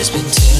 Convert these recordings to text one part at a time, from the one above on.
It's been two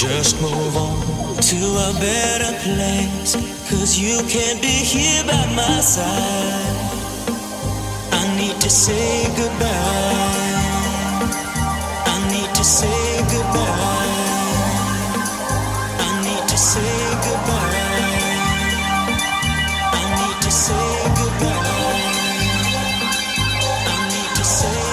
Just move on to a better place. Cause you can't be here by my side. I need to say goodbye. I need to say goodbye. I need to say goodbye. I need to say goodbye. I need to say